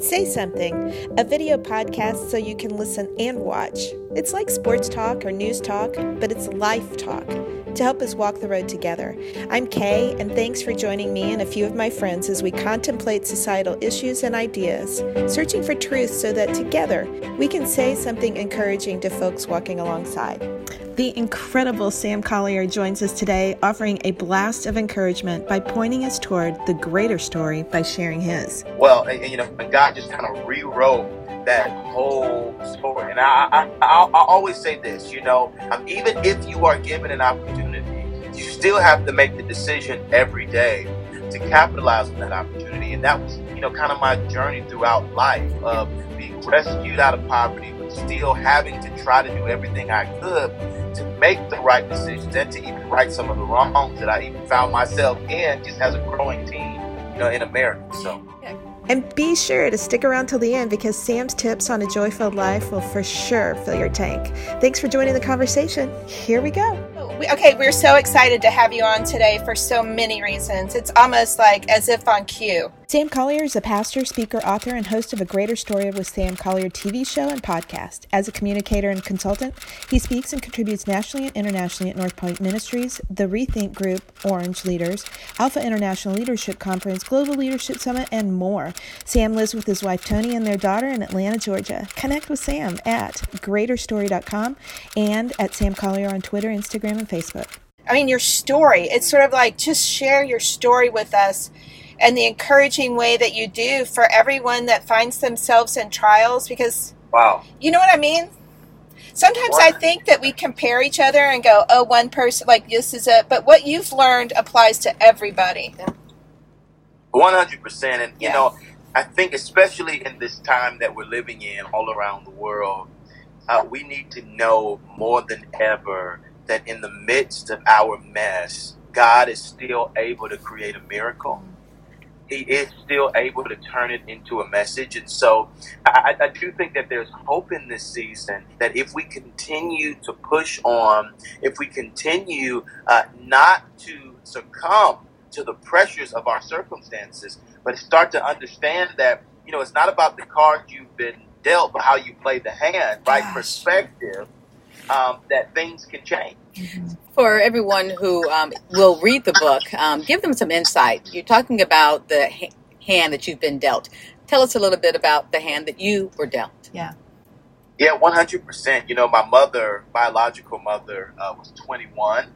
Say Something, a video podcast so you can listen and watch. It's like sports talk or news talk, but it's life talk to help us walk the road together. I'm Kay, and thanks for joining me and a few of my friends as we contemplate societal issues and ideas, searching for truth so that together we can say something encouraging to folks walking alongside. The incredible Sam Collier joins us today, offering a blast of encouragement by pointing us toward the greater story by sharing his. Well, and, and, you know, God just kind of rewrote that whole story. And I, I, I, I always say this, you know, um, even if you are given an opportunity, you still have to make the decision every day to capitalize on that opportunity. And that was, you know, kind of my journey throughout life of being rescued out of poverty, but still having to try to do everything I could to make the right decisions and to even right some of the wrongs that I even found myself in just as a growing teen, you know, in America. So. And be sure to stick around till the end because Sam's tips on a joyful life will for sure fill your tank. Thanks for joining the conversation. Here we go. Okay, we're so excited to have you on today for so many reasons. It's almost like as if on cue. Sam Collier is a pastor, speaker, author, and host of a Greater Story with Sam Collier TV show and podcast. As a communicator and consultant, he speaks and contributes nationally and internationally at North Point Ministries, the Rethink Group, Orange Leaders, Alpha International Leadership Conference, Global Leadership Summit, and more. Sam lives with his wife Toni and their daughter in Atlanta, Georgia. Connect with Sam at greaterstory.com and at Sam Collier on Twitter, Instagram, and Facebook. I mean, your story. It's sort of like just share your story with us and the encouraging way that you do for everyone that finds themselves in trials because wow. you know what i mean? Sometimes what? i think that we compare each other and go oh one person like this is it but what you've learned applies to everybody. 100% and you know i think especially in this time that we're living in all around the world uh, we need to know more than ever that in the midst of our mess god is still able to create a miracle he is still able to turn it into a message. And so I, I, do think that there's hope in this season that if we continue to push on, if we continue uh, not to succumb to the pressures of our circumstances, but start to understand that, you know, it's not about the cards you've been dealt, but how you play the hand, right? Gosh. Perspective um, that things can change. Mm-hmm. For everyone who um, will read the book, um, give them some insight. You're talking about the ha- hand that you've been dealt. Tell us a little bit about the hand that you were dealt. Yeah. Yeah, 100%. You know, my mother, biological mother, uh, was 21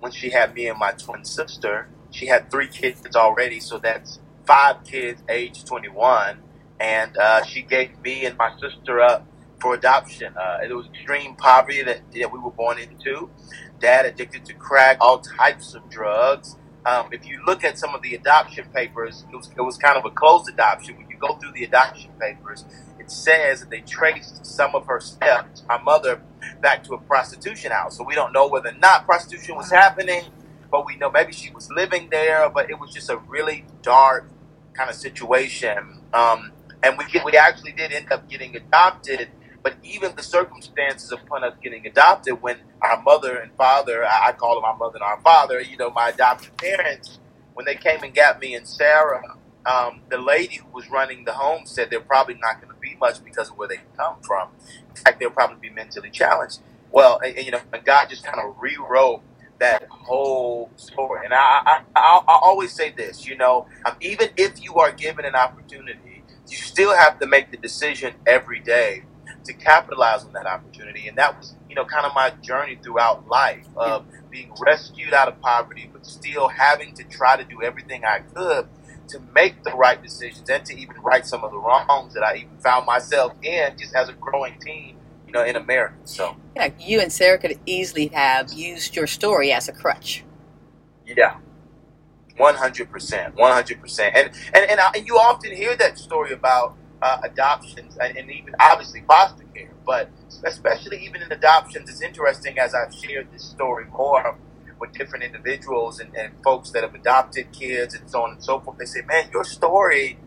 when she had me and my twin sister. She had three kids already, so that's five kids age 21. And uh, she gave me and my sister up for adoption. Uh, it was extreme poverty that, that we were born into. Dad addicted to crack, all types of drugs. Um, if you look at some of the adoption papers, it was, it was kind of a closed adoption. When you go through the adoption papers, it says that they traced some of her steps, my mother, back to a prostitution house. So we don't know whether or not prostitution was happening, but we know maybe she was living there. But it was just a really dark kind of situation. Um, and we we actually did end up getting adopted but even the circumstances upon us getting adopted, when our mother and father, I call them our mother and our father, you know, my adopted parents, when they came and got me and Sarah, um, the lady who was running the home said they're probably not going to be much because of where they come from. In fact, they'll probably be mentally challenged. Well, and, and, you know, God just kind of rewrote that whole story. And I, I, I, I always say this, you know, um, even if you are given an opportunity, you still have to make the decision every day to capitalize on that opportunity. And that was, you know, kind of my journey throughout life of being rescued out of poverty, but still having to try to do everything I could to make the right decisions and to even right some of the wrongs that I even found myself in just as a growing teen, you know, in America. So yeah, you and Sarah could easily have used your story as a crutch. Yeah. One hundred percent, one hundred percent, and and and, I, and you often hear that story about uh, adoptions and, even obviously foster care. But especially even in adoptions, it's interesting as I've shared this story more with different individuals and, and folks that have adopted kids and so on and so forth. They say, man, your story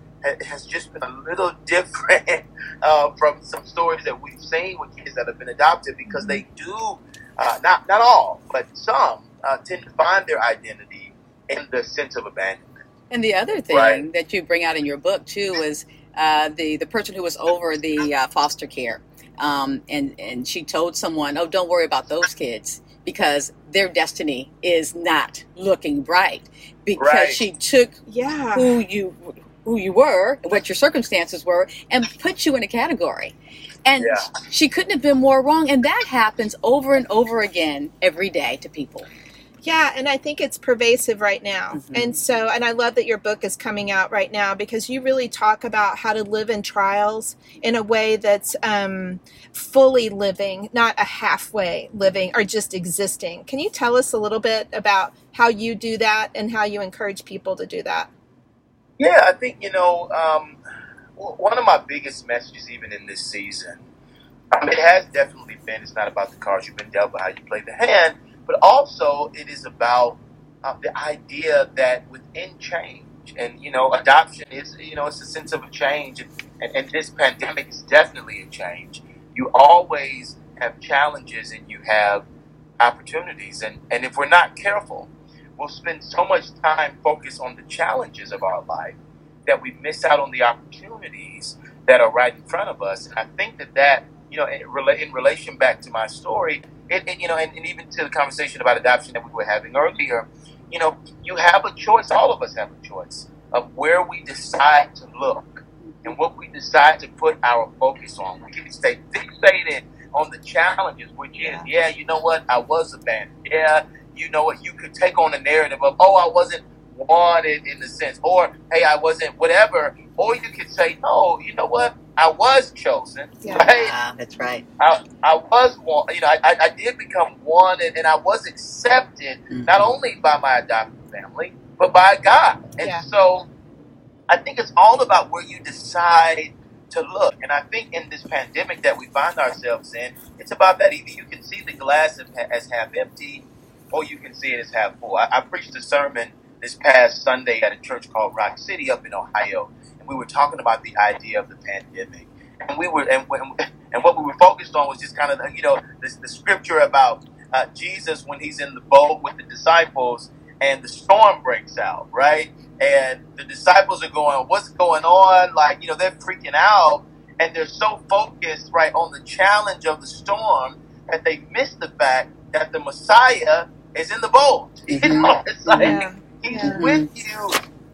has just been a little different uh, from some stories that we've seen with kids that have been adopted because they do, uh, not, not all, but some uh, tend to find their identity in the sense of abandonment. And the other thing right. that you bring out in your book too is uh, the the person who was over the uh, foster care, um, and and she told someone, "Oh, don't worry about those kids." Because their destiny is not looking bright, because Right. she took Yeah. who you who you were, what your circumstances were, and put you in a category. And Yeah. she couldn't have been more wrong. And that happens over and over again every day to people. Yeah, and I think it's pervasive right now. Mhm. And so, and I love that your book is coming out right now because you really talk about how to live in trials in a way that's um, fully living, not a halfway living or just existing. Can you tell us a little bit about how you do that and how you encourage people to do that? Yeah, I think you know um, one of my biggest messages, even in this season, mean, it has definitely been. It's not about the cards you've been dealt, but how you play the hand. But also, it is about uh, the idea that within change, and you know, adoption is you know, it's a sense of a change, and, and, and this pandemic is definitely a change. You always have challenges, and you have opportunities, and and if we're not careful, we'll spend so much time focused on the challenges of our life that we miss out on the opportunities that are right in front of us. And I think that that, you know, in, rela- in relation back to my story, it, and, you know, and, and even to the conversation about adoption that we were having earlier, you know, you have a choice. All of us have a choice of where we decide to look and what we decide to put our focus on. We can stay fixated on the challenges, which is, yeah, you know what, I was abandoned. Yeah, you know what, you could take on the narrative of, oh, I wasn't wanted in the sense, or hey, I wasn't whatever. Or you could say, no, you know what, I was chosen, Yeah. right? Ah, that's right. I, I was one, you know, I, I, I did become wanted and I was accepted not only by my adopted family, but by God. And Yeah. so I think it's all about where you decide to look. And I think in this pandemic that we find ourselves in, it's about that. Either you can see the glass as as half empty or you can see it as half full. I, I preached a sermon this past Sunday at a church called Rock City up in Ohio, and we were talking about the idea of the pandemic. And we were, and, when- and what we were focused on was just kind of, the, you know, this, the scripture about uh, Jesus when he's in the boat with the disciples and the storm breaks out, right? And the disciples are going, what's going on? Like, you know, they're freaking out and they're so focused, right, on the challenge of the storm that they miss the fact that the Messiah is in the boat. You know, it's like, Yeah. He's Yeah. with you.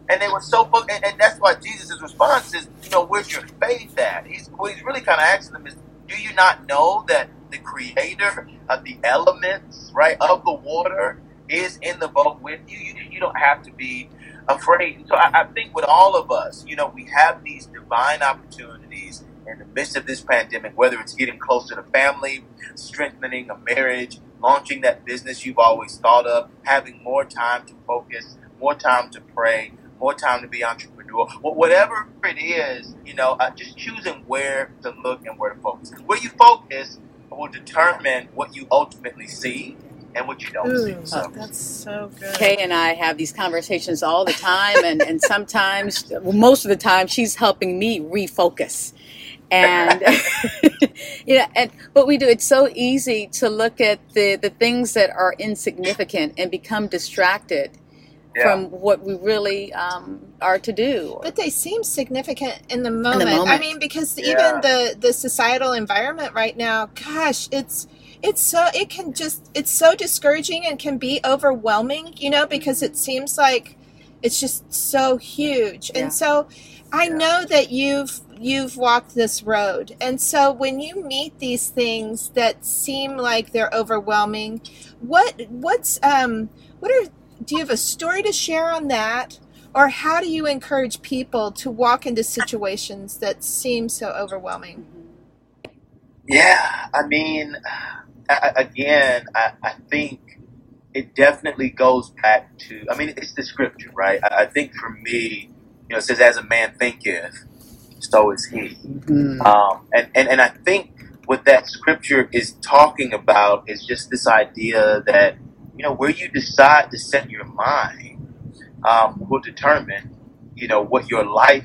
And they were so and, and that's why Jesus' response is, you know, where's your faith at? He's what he's really kind of asking them is, do you not know that the creator of the elements, right, of the water is in the boat with you? You, you don't have to be afraid. So I, I think with all of us, you know, we have these divine opportunities in the midst of this pandemic, whether it's getting closer to family, strengthening a marriage, launching that business you've always thought of, having more time to focus, more time to pray, more time to be entrepreneur, Wh- whatever it is, you know, uh, just choosing where to look and where to focus. Where you focus will determine what you ultimately see and what you don't Ooh, see. So, that's so good. Kay and I have these conversations all the time, and, and sometimes, well, most of the time, she's helping me refocus. And yeah, and what we do, it's so easy to look at the, the things that are insignificant and become distracted yeah. from what we really um, are to do. But they seem significant in the moment. moment. I mean, because Yeah. even the the societal environment right now, gosh, it's it's so it can just it's so discouraging and can be overwhelming, you know, because it seems like it's just so huge. Yeah. And so I Yeah. know that you've you've walked this road. And so when you meet these things that seem like they're overwhelming, what what's um what are do you have a story to share on that? Or how do you encourage people to walk into situations that seem so overwhelming? Yeah, I mean, I, I- again, I, I think it definitely goes back to. I mean, it's the scripture, right? I, I think for me, you know, it says, "As a man thinketh, so is he." Mhm. Um, and, and and I think what that scripture is talking about is just this idea that you know where you decide to set your mind um, will determine you know what your life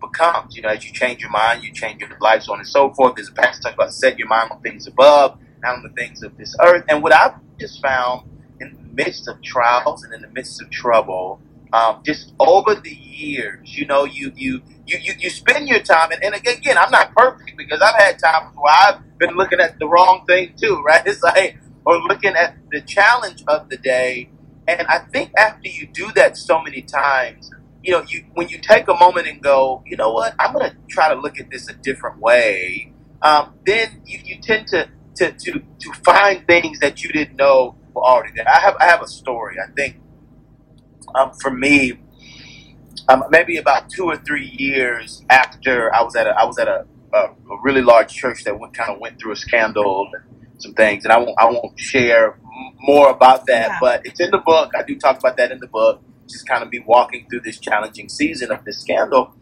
becomes. You know, as you change your mind, you change your life, so on and so forth. There's a passage talking about set your mind on things above, not on the things of this earth. And what I've just found in the midst of trials and in the midst of trouble um, just over the years, you know, you you you you, you spend your time, and, and again, I'm not perfect because I've had times where I've been looking at the wrong thing too, right? It's like or looking at the challenge of the day, and I think after you do that so many times, you know, you when you take a moment and go, you know what, I'm going to try to look at this a different way. Um, then you, you tend to, to to to find things that you didn't know were already there. I have I have a story. I think um, for me, um, maybe about two or three years after I was at a I was at a, a, a really large church that went kind of went through a scandal and some things, and I won't I won't share more about that, Yeah. but it's in the book. I do talk about that in the book. Just kind of be walking through this challenging season of this scandal.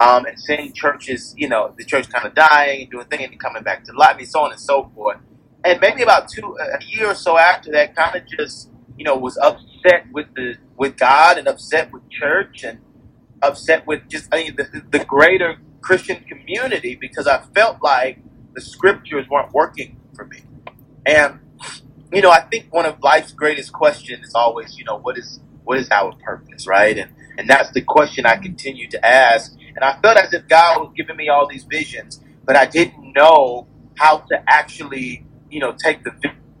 Um, and seeing churches, you know, the church kind of dying and doing things and coming back to life, and so on and so forth. And maybe about two, a year or so after that, kind of just, you know, was upset with the with God and upset with church and upset with just I mean, the, the greater Christian community because I felt like the scriptures weren't working for me. And you know, I think one of life's greatest questions is always, you know, what is what is our purpose, right? And and that's the question I continue to ask. And I felt as if God was giving me all these visions, but I didn't know how to actually, you know, take the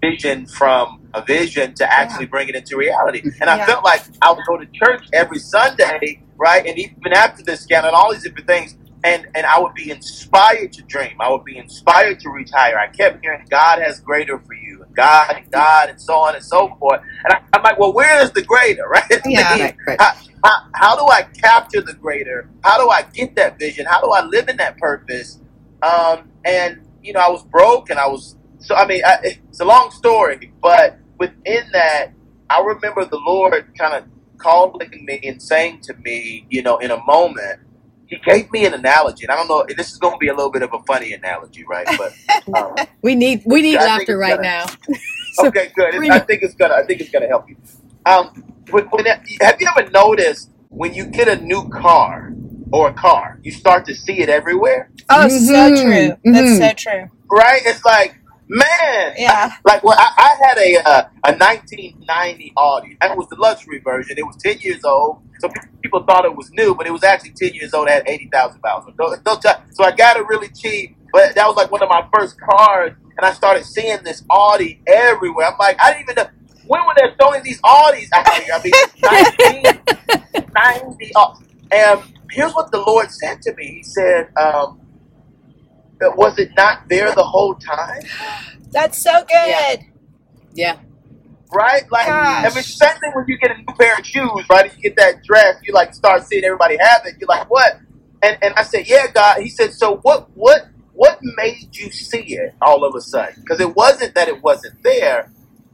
vision from a vision to actually bring it into reality. And I Yeah. felt like I would go to church every Sunday, right? And even after this scandal and all these different things, and and I would be inspired to dream. I would be inspired to reach higher. I kept hearing God has greater for you, and God and God, and so on and so forth. And I, I'm like, well, where is the greater, right? Yeah. Right, right. How, how, how do I capture the greater? How do I get that vision? How do I live in that purpose? Um, and you know, I was broke, and I was so. I mean, I, it's a long story, but within that, I remember the Lord kind of calling me and saying to me, you know, in a moment, He gave me an analogy, and I don't know. This is going to be a little bit of a funny analogy, right? But um, We need we need laughter right gonna- now. So okay, good. bring I think it's gonna. I think it's gonna help you. Um, when, when have you ever noticed when you get a new car or a car, you start to see it everywhere, Oh, so Mhm, true. mhm. That's so true. right? It's like, man, Yeah. like well, I, I had a uh, a 1990 Audi. That was the luxury version. It was 10 years old, so people thought it was new, but it was actually 10 years old. It had 80,000 miles. So, don't- don't tell- so I got it really cheap, but that was like one of my first cars, and I started seeing this Audi everywhere. I'm like, I didn't even know when were they throwing these Audis out here. I mean, 1990. Au- And here's what the Lord said to me. He said, um, "Was it not there the whole time?" That's so good. Yeah. Yeah. Right? Like, Gosh. I mean, same thing when you get a new pair of shoes, right? You get that dress, you like start seeing everybody have it. You're like, what? And and I said, yeah, God. He said, so what? What? What made you see it all of a sudden? Because it wasn't that it wasn't there.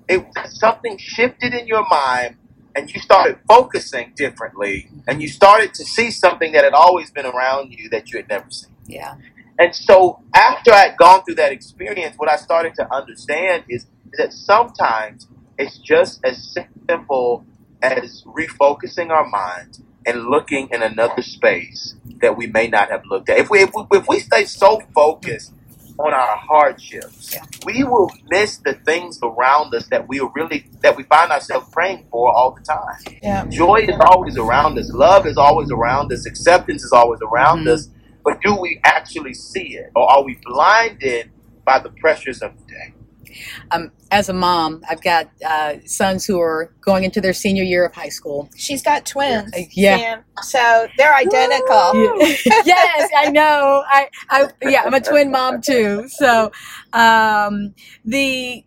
It something shifted in your mind, and you started focusing differently, and you started to see something that had always been around you that you had never seen. Yeah. And so after I had gone through that experience, what I started to understand is, is that sometimes it's just as simple as refocusing our minds and looking in another space that we may not have looked at. If we if we, if we stay so focused on our hardships, we will miss the things around us that we are really that we find ourselves praying for all the time. Yeah. Joy is always around us. Love is always around us. Acceptance is always around Mhm. us. But do we actually see it? Or are we blinded by the pressures of the day? Um, as a mom, I've got uh, sons who are going into their senior year of high school. She's got twins. Yeah. Sam. So they're identical. yes, I know. I, I, yeah, I'm a twin mom too. So, um, the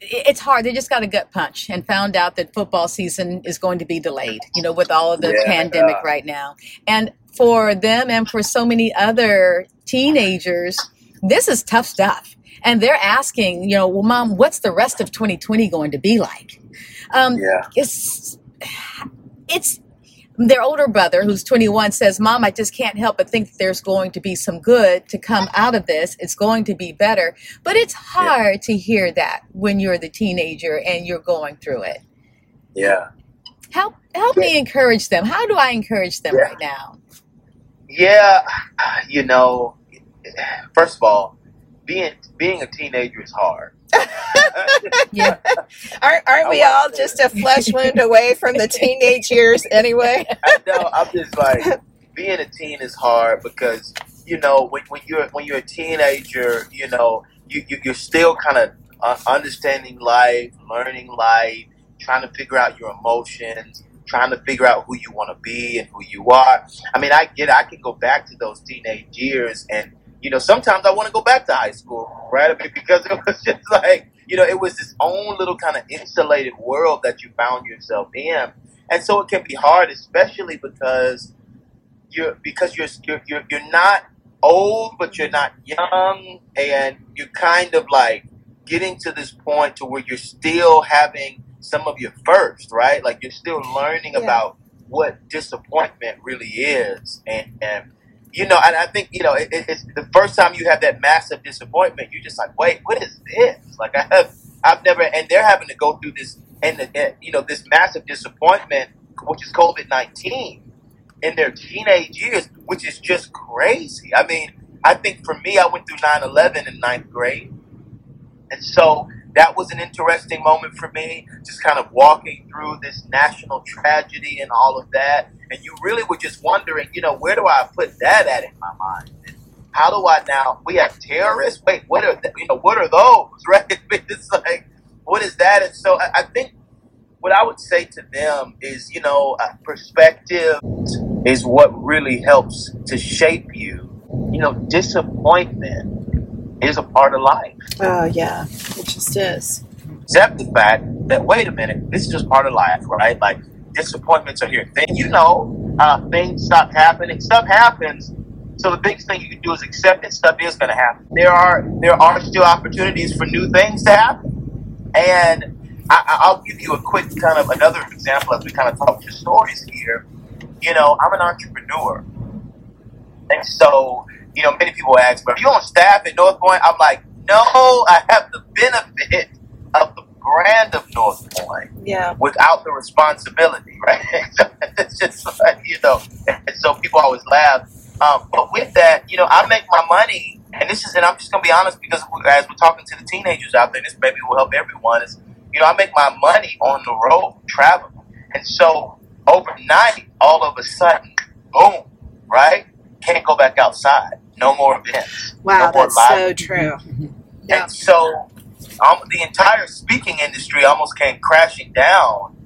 it's hard. They just got a gut punch and found out that football season is going to be delayed. You know, with all of the Yeah. pandemic right now, and for them and for so many other teenagers, this is tough stuff. And they're asking, you know, well, mom, what's the rest of 2020 going to be like? Um, Yeah. it's it's their older brother who's 21 says mom i just can't help but think that there's going to be some good to come out of this it's going to be better but it's hard to hear that when you're the teenager and you're going through it Yeah. help help me encourage them how do i encourage them Yeah. right now Yeah. You know, first of all, being being a teenager is hard. yeah. Aren't, aren't we all just a flesh wound away from the teenage years anyway? I know. I'm just like being a teen is hard because you know when, when you're when you're a teenager, you know you, you you're still kind of uh, understanding life, learning life, trying to figure out your emotions, trying to figure out who you want to be and who you are. I mean, I get, I can go back to those teenage years, and you know, sometimes I want to go back to high school, right? I mean, because it was just like, you know, it was this own little kind of insulated world that you found yourself in, and so it can be hard, especially because you're because you're you're you're, you're not old, but you're not young, and you're kind of like getting to this point to where you're still having some of your first, right? Like you're still learning Yeah. about what disappointment really is, and and you know, and I think you know, it, it- it's the first time you have that massive disappointment. You're just like, wait, what is this? Like I have, I've never, and they're having to go through this, and and, you know, this massive disappointment, which is COVID nineteen, in their teenage years, which is just crazy. I mean, I think for me, I went through 9-11 in ninth grade. And so that was an interesting moment for me, just kind of walking through this national tragedy and all of that. And you really were just wondering, you know, where do I put that at in my mind? How do I now? We have terrorists. Wait, what are you know? What are those? Right? It's like, what is that? And so I, I think what I would say to them is, you know, uh, perspective is what really helps to shape you. You know, disappointment is a part of life Oh, yeah. It just is. Except the fact that wait a minute, this is just part of life, right? Like disappointments are here. Then you know, uh, things stop happening. Stuff happens. So the biggest thing you can do is accept that stuff is going to happen. There are there are still opportunities for new things to happen, and I, I- I'll give you a quick kind of another example as we kind of talk to stories here. You know, I'm an entrepreneur, and so you know, many people ask, "But are you on staff at North Point?" I'm like, "No, I have the benefit of the brand of North Point Yeah. without the responsibility, right? So it's just like, you know, and so people always laugh. Um, but with that, you know, I make my money, and this is, and I'm just gonna be honest because as we're talking to the teenagers out there, this maybe will help everyone. Is you know, I make my money on the road traveling, and so overnight, all of a sudden, boom, right? Can't go back outside. No more events. Wow, no that's so true. Yeah. and so um, the entire speaking industry almost came crashing down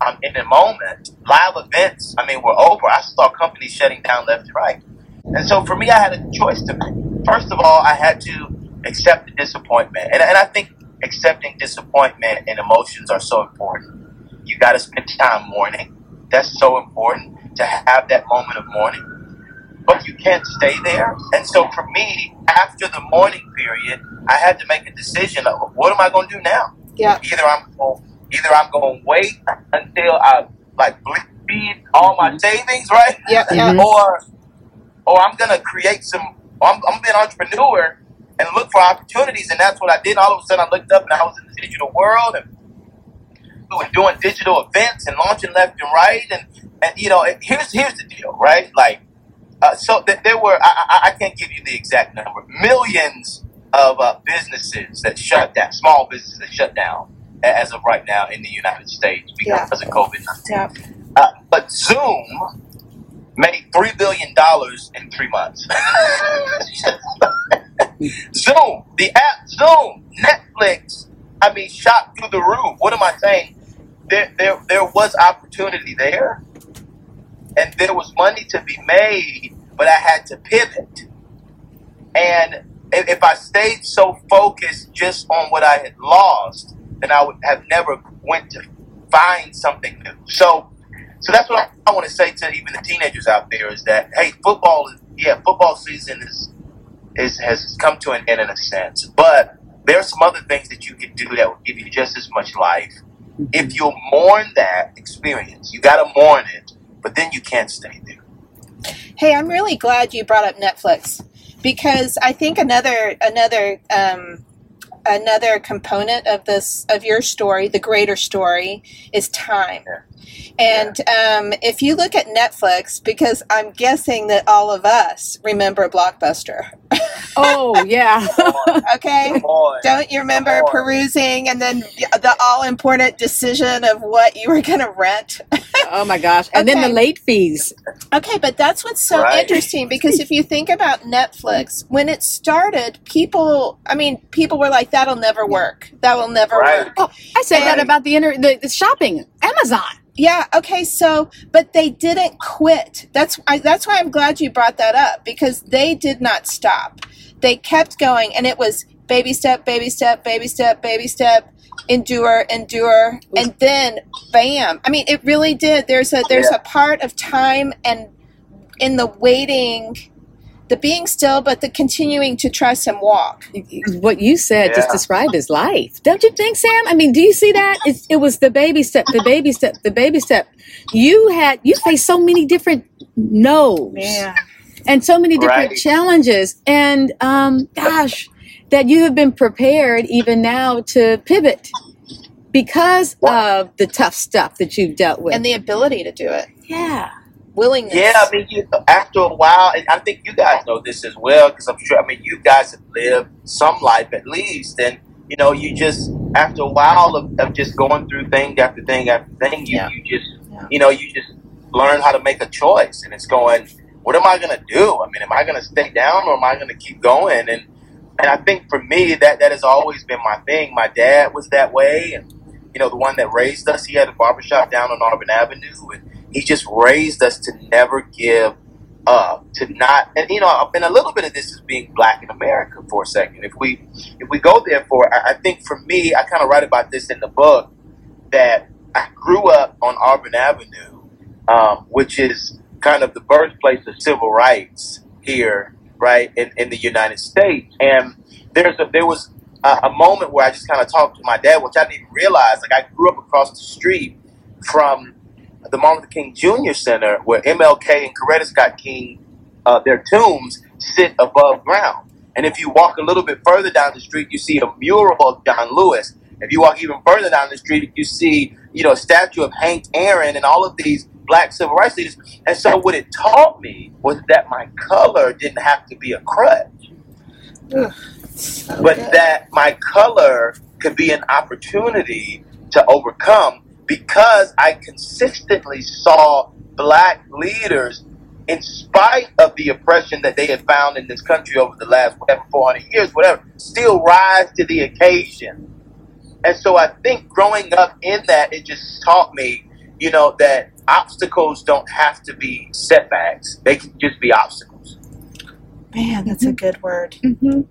um, in a moment. Live events, I mean, were over. I saw companies shutting down left and right. And so for me, I had a choice to make. First of all, I had to accept the disappointment. And, and I think accepting disappointment and emotions are so important. You got to spend time mourning. That's so important to have that moment of mourning. But you can't stay there. And so for me, after the mourning period, I had to make a decision of what am I going to do now? Yeah. Either I'm going, either I'm going to wait until I like bleed all my savings, right? Yeah. Mhm. or or I'm gonna create some. I'm, I'm gonna be an entrepreneur and look for opportunities, and that's what I did. All of a sudden, I looked up and I was in the digital world and we were doing digital events and launching left and right. And and you know, here's here's the deal, right? Like, uh, so th- there were I, I I can't give you the exact number, millions of uh, businesses that shut down, small businesses that shut down as of right now in the United States Yeah. because of COVID nineteen. Yeah. Uh, but Zoom made three billion dollars in three months. Zoom, the app Zoom, Netflix. I mean, shot through the roof. What am I saying? There, there, there was opportunity there, and there was money to be made, but I had to pivot. And if, I stayed so focused just on what I had lost, then I would have never went to find something new. So, so that's what I, I want to say to even the teenagers out there is that hey, football is yeah, football season is is has come to an end in a sense, but there are some other things that you can do that will give you just as much life. Mm-hmm. If you mourn that experience, you got to mourn it, but then you can't stay there. Hey, I'm really glad you brought up Netflix because I think another another um, another component of this of your story, the greater story, is time. Yeah. And um, if you look at Netflix, because I'm guessing that all of us remember Blockbuster, Oh yeah. okay? Don't you remember perusing and then the all important decision of what you were going to rent? Oh my gosh. And then the late fees. Okay, but that's what's so Right. interesting because if you think about Netflix, when it started, people, I mean, people were like, that'll never work. That will never Right. work. Oh, I said that about the, inter- the the shopping. Amazon. Yeah, okay, so, but they didn't quit. That's, I, that's why I'm glad you brought that up because they did not stop. They kept going and it was baby step, baby step, baby step, baby step, endure, endure, and then bam. I mean, it really did. There's a, there's Yeah. a part of time and in the waiting, the being still, but the continuing to trust and walk. What you said just described as life. Don't you think, Sam? I mean, do you see that? It's, it was the baby step, the baby step, the baby step. You had you faced so many different no's. Yeah. and so many different Right. challenges. And um, gosh, that you have been prepared even now to pivot because Wow. of the tough stuff that you've dealt with. And the ability to do it, yeah. willingness. Yeah, I mean, you, after a while, and I think you guys know this as well, because I'm sure. I mean, you guys have lived some life at least, and you know, you just after a while of, of just going through thing after thing after thing, you, Yeah. you just, Yeah. you know, you just learn how to make a choice, and it's going. What am I going to do? I mean, am I going to stay down or am I going to keep going? And and I think for me, that that has always been my thing. My dad was that way, and you know, the one that raised us, he had a barbershop down on Auburn Avenue, and he just raised us to never give up, to not, and you know, and a little bit of this is being black in America for a second. If we, if we go there for, I, I think for me, I kind of write about this in the book that I grew up on Auburn Avenue, um, which is kind of the birthplace of civil rights here, right in, in the United States, and there's a there was a, a moment where I just kind of talked to my dad, which I didn't even realize. Like I grew up across the street from the Martin Luther King Jr. Center, where MLK and Coretta Scott King, uh, their tombs sit above ground. And if you walk a little bit further down the street, you see a mural of John Lewis. If you walk even further down the street, you see, you know, a statue of Hank Aaron and all of these black civil rights leaders. And so what it taught me was that my color didn't have to be a crutch So but good. that my color could be an opportunity to overcome because I consistently saw black leaders, in spite of the oppression that they had found in this country over the last whatever 400 years, whatever, still rise to the occasion. And so I think growing up in that, it just taught me, you know, that obstacles don't have to be setbacks; they can just be obstacles. Man, that's a good word. Mm-hmm.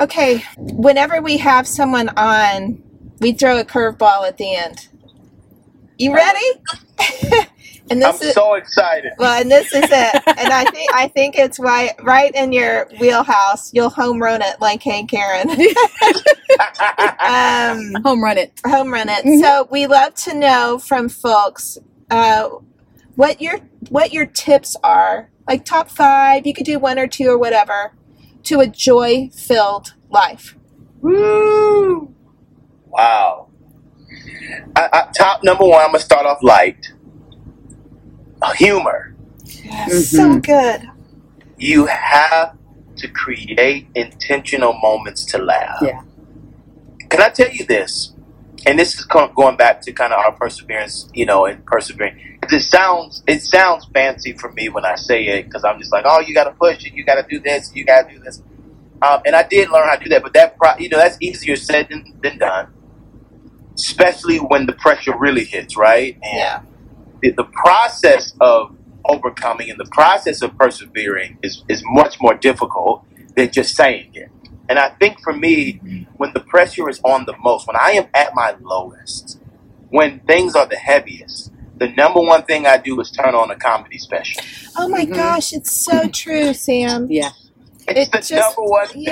Okay, whenever we have someone on, we throw a curveball at the end. You ready? and I'm this is so excited. well, and this is it. And I think I think it's right right in your wheelhouse. You'll home run it like Hank Aaron. um, Home run it. home run it. Mhm. So we love to know from folks uh, what your what your tips are. Like top five, you could do one or two or whatever, to a joy filled life. Woo! Wow. I, I, top number one, I'm gonna start off light. Humor. So good. You have to create intentional moments to laugh. Yeah. Can I tell you this? And this is going back to kind of our perseverance, you know, and persevering. 'Cause It sounds it sounds fancy for me when I say it because I'm just like, oh, you got to push it, you got to do this, you got to do this. Um, and I did learn how to do that, but that pro- you know that's easier said than, than done, especially when the pressure really hits, right? And Yeah. The, the process of overcoming and the process of persevering is, is much more difficult than just saying it. And I think for me, when the pressure is on the most, when I am at my lowest, when things are the heaviest, the number one thing I do is turn on a comedy special. Oh my Mhm. gosh, it's so true, Sam. Yeah. It's It the just- number one thing.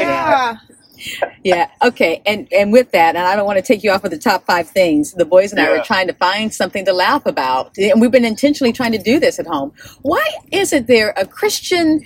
I- Yeah. Yeah. Okay. And and with that, and I don't want to take you off of the top five things. The boys and I Yeah. were trying to find something to laugh about, and we've been intentionally trying to do this at home. Why isn't there a Christian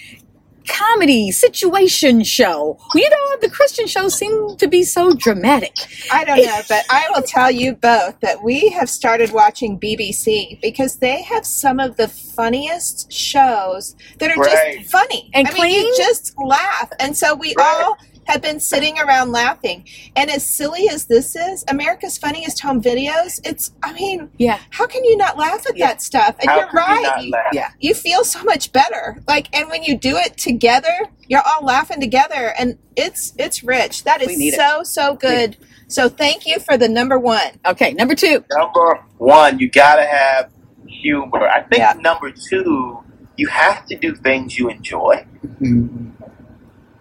comedy situation show. You know, the Christian shows seem to be so dramatic. I don't know, but I will tell you both that we have started watching BBC because they have some of the funniest shows that are Right. just funny. And I mean, you clean. just laugh. And so we Right. all have been sitting around laughing. And as silly as this is, America's Funniest Home Videos, it's, I mean, Yeah. how can you not laugh at Yeah. that stuff? And How you're could you right. You- Yeah. you feel so much better like and when you do it together you're all laughing together and it's it's rich That is We need is it. so so good so thank you for the number one Okay, number two. Number one, you gotta have humor. I think Yeah. number two, you have to do things you enjoy. Mm-hmm.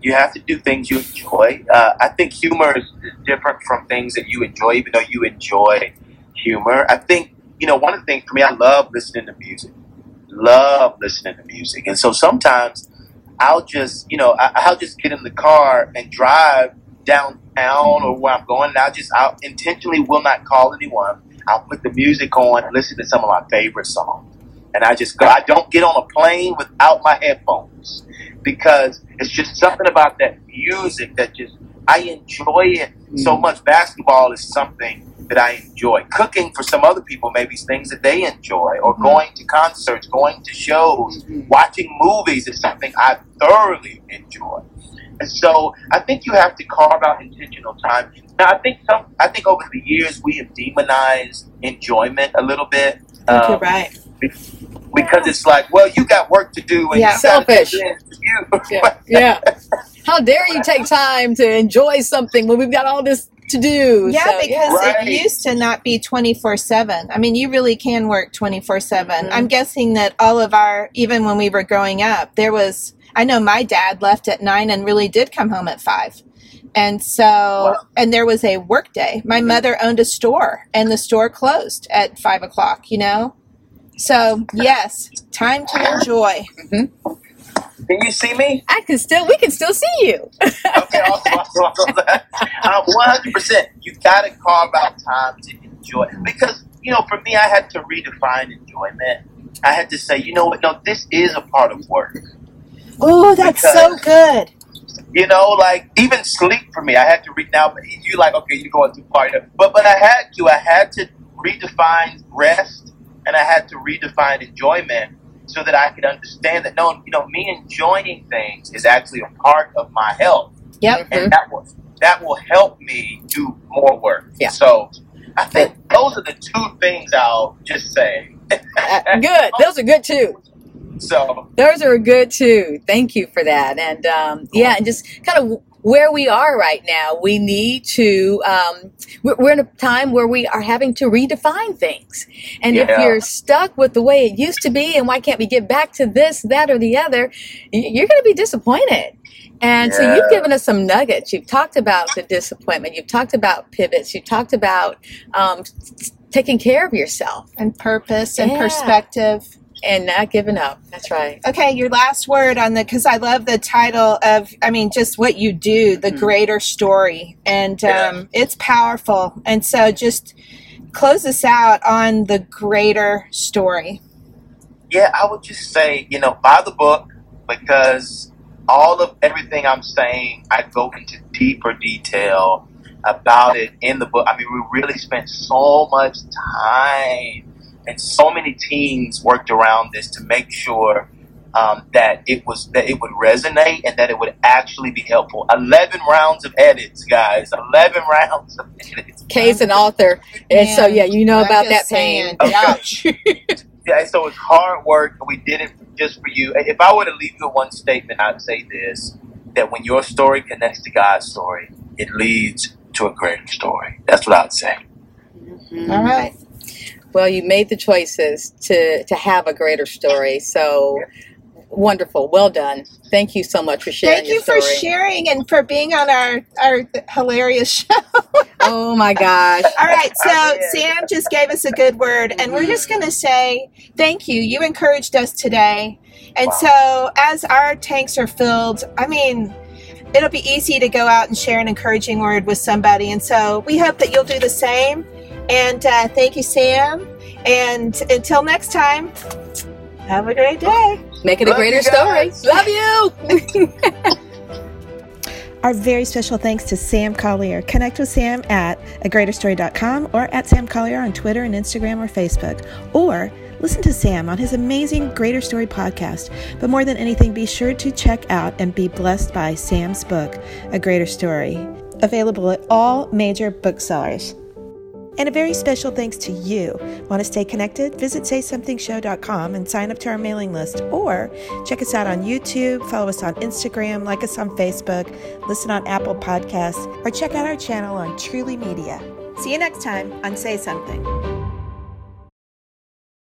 You have to do things you enjoy. Uh, I think humor is different from things that you enjoy, even though you enjoy humor. I think, you know, one of the things for me, I love listening to music. Love listening to music. And so sometimes I'll just, you know, I, I'll just get in the car and drive downtown or where I'm going. And I'll just, I'll intentionally will not call anyone. I'll put the music on, and listen to some of my favorite songs. And I just go, I don't get on a plane without my headphones because it's just something about that music that just, I enjoy it so much. Basketball is something that I enjoy. Cooking for some other people maybe is things that they enjoy, or Mhm. going to concerts, going to shows, watching movies is something I thoroughly enjoy. And so I think you have to carve out intentional time. Now I think some I think over the years we have demonized enjoyment a little bit. you're um, right because it's like, well, you got work to do and Yeah. you gotta Selfish. do you. Yeah. yeah. How dare you take time to enjoy something when we've got all this to do? yeah So, because Right. it used to not be 24-7 i mean you really can work 24-7 Mhm. i'm guessing that all of our even when we were growing up there was i know my dad left at nine and really did come home at five and so Wow. and there was a work day my mother owned a store and the store closed at five o'clock you know so yes time to enjoy Can you see me? I can still, we can still see you. Okay, awesome, awesome, awesome. um, 100%. You got to carve out time to enjoy. Because, you know, for me, I had to redefine enjoyment. I had to say, you know what? No, this is a part of work. oh that's so good You know, like even sleep for me, I had to read now. But you like, okay, you're going too far. But but I had to, I had to redefine rest, and I had to redefine enjoyment, so that I could understand that no, you know, me enjoying things is actually a part of my health, yep and that will that will help me do more work. Yeah. So I think those are the two things I'll just say. Uh, good. Those are good too. So Those are good too. Thank you for that. And um, yeah, and just kind of where we are right now, we need to. Um, we're, we're in a time where we are having to redefine things. And if you're stuck with the way it used to be, and why can't we get back to this, that, or the other, you're going to be disappointed. And so you've given us some nuggets. You've talked about the disappointment. You've talked about pivots. You've talked about um, taking care of yourself and purpose and Yeah. perspective and not giving up. That's right. Okay, your last word on the because I love the title of I mean just what you do, the Mhm. greater story, and Yeah. um, it's powerful. And so just close us out on the greater story. Yeah, I would just say, you know, buy the book because all of everything I'm saying, I go into deeper detail about it in the book. I mean, we really spent so much time and so many teams worked around this to make sure um, that it was that it would resonate and that it would actually be helpful. Eleven rounds of edits, guys. Eleven rounds of edits. Case and author. And so, yeah, you know I'm about that just pain. Okay. Yeah, so it's hard work, and we did it just for you. If I were to leave you with one statement, I'd say this: that when your story connects to God's story, it leads to a greater story. That's what I'd say. All right. Well, you made the choices to to have a greater story. So wonderful. Well done. Thank you so much for sharing Thank you your for sharing and for being on our our hilarious show. oh my gosh. All right, so Sam just gave us a good word, and we're just mm-hmm. going to say thank you. You encouraged us today. And Wow. so, as our tanks are filled, I mean, it'll be easy to go out and share an encouraging word with somebody. And so, we hope that you'll do the same. And uh, thank you, Sam. And until next time, Have a great day. Make it a greater story. Love you. Our very special thanks to Sam Collier. Connect with Sam at agreaterstory.com or at Sam Collier on Twitter and Instagram or Facebook. Or listen to Sam on his amazing Greater Story podcast. But more than anything, be sure to check out and be blessed by Sam's book, A Greater Story, available at all major booksellers. And a very special thanks to you. Want to stay connected? Visit saysomething.show.com and sign up to our mailing list. Or check us out on YouTube, follow us on Instagram, like us on Facebook, listen on Apple Podcasts, or check out our channel on Truly Media. See you next time on Say Something.